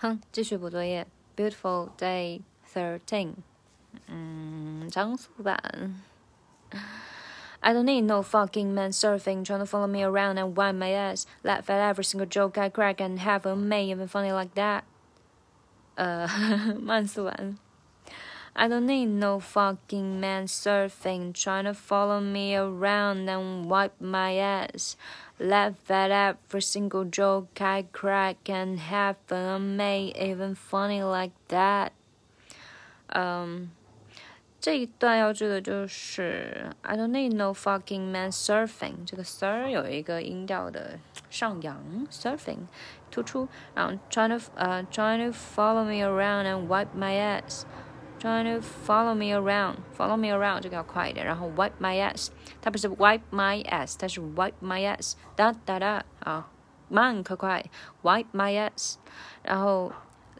哼，继续补作业。Beautiful day thirteen，嗯，张素版。I don't need no fucking man surfing, trying to follow me around and wipe my ass. Laugh at every single joke I crack and have a mate even funny like that. 呃，慢速版。 I don't need no fucking man surfing, trying to follow me around and wipe my ass. Laugh at every single joke I crack and have a mate even funny like that. 嗯，这一段要注意的就是 I don't need no fucking man surfing。这个 sir 有一个音调的上扬，surfing 突出，然后 trying to 呃 trying to follow me around and wipe my ass。 Trying to follow me around, follow me around 这个要快一点，然后 wipe my ass，它不是 wipe my ass，它是 wipe my ass，哒哒哒啊，慢可快，wipe my ass，然后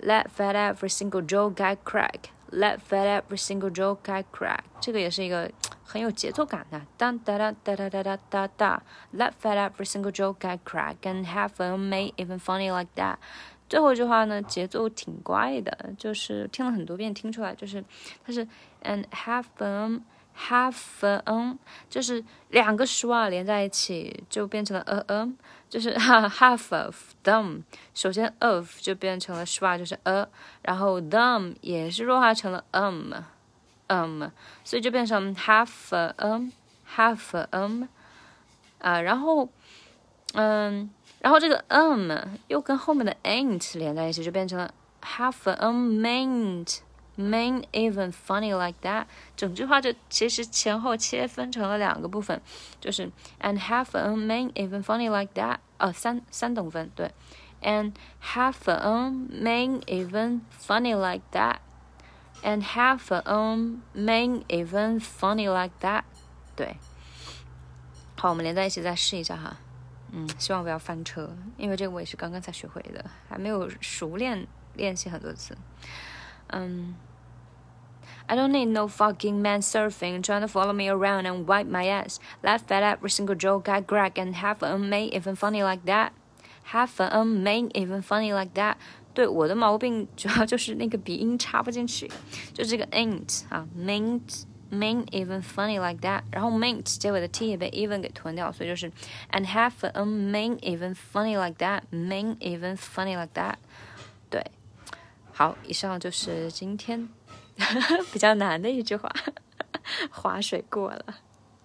let fat every single joke I crack，let fat every single joke I crack，这个也是一个很有节奏感的，哒哒哒哒哒哒哒哒哒，let fat every single joke I crack and have a mate even funny like that。 最后一句话呢，节奏挺怪的，就是听了很多遍，听出来就是它是 and have them have them，就是两个 schwa 连在一起就变成了 a m，就是 half of them。首先 of 就变成了 schwa，就是 a，然后 them 也是弱化成了 um，um，所以就变成 half them half them，啊，然后嗯。然后这个 um 又跟后面的 ain't 连在一起，就变成了 half an maint main even funny like that。整句话就其实前后切分成了两个部分，就是 and half an main even funny like that。呃，三三等分对，and half an main even funny like that。and half an main even funny like that。对，好，我们连在一起再试一下哈。嗯，希望不要翻车，因为这个我也是刚刚才学会的，还没有熟练练习很多次。嗯，I don't need no fucking man surfing trying to follow me around and wipe my ass, laugh at every single joke I crack and have a mate even funny like that, have a mate even funny like that。对，我的毛病主要就是那个鼻音插不进去，就这个 ain't 啊，maint。 Main even funny like that，然后 main 结尾的 t 也被 even 给吞掉，所以就是 and have a main even funny like that，main even funny like that。对，好，以上就是今天比较难的一句话，划水过了。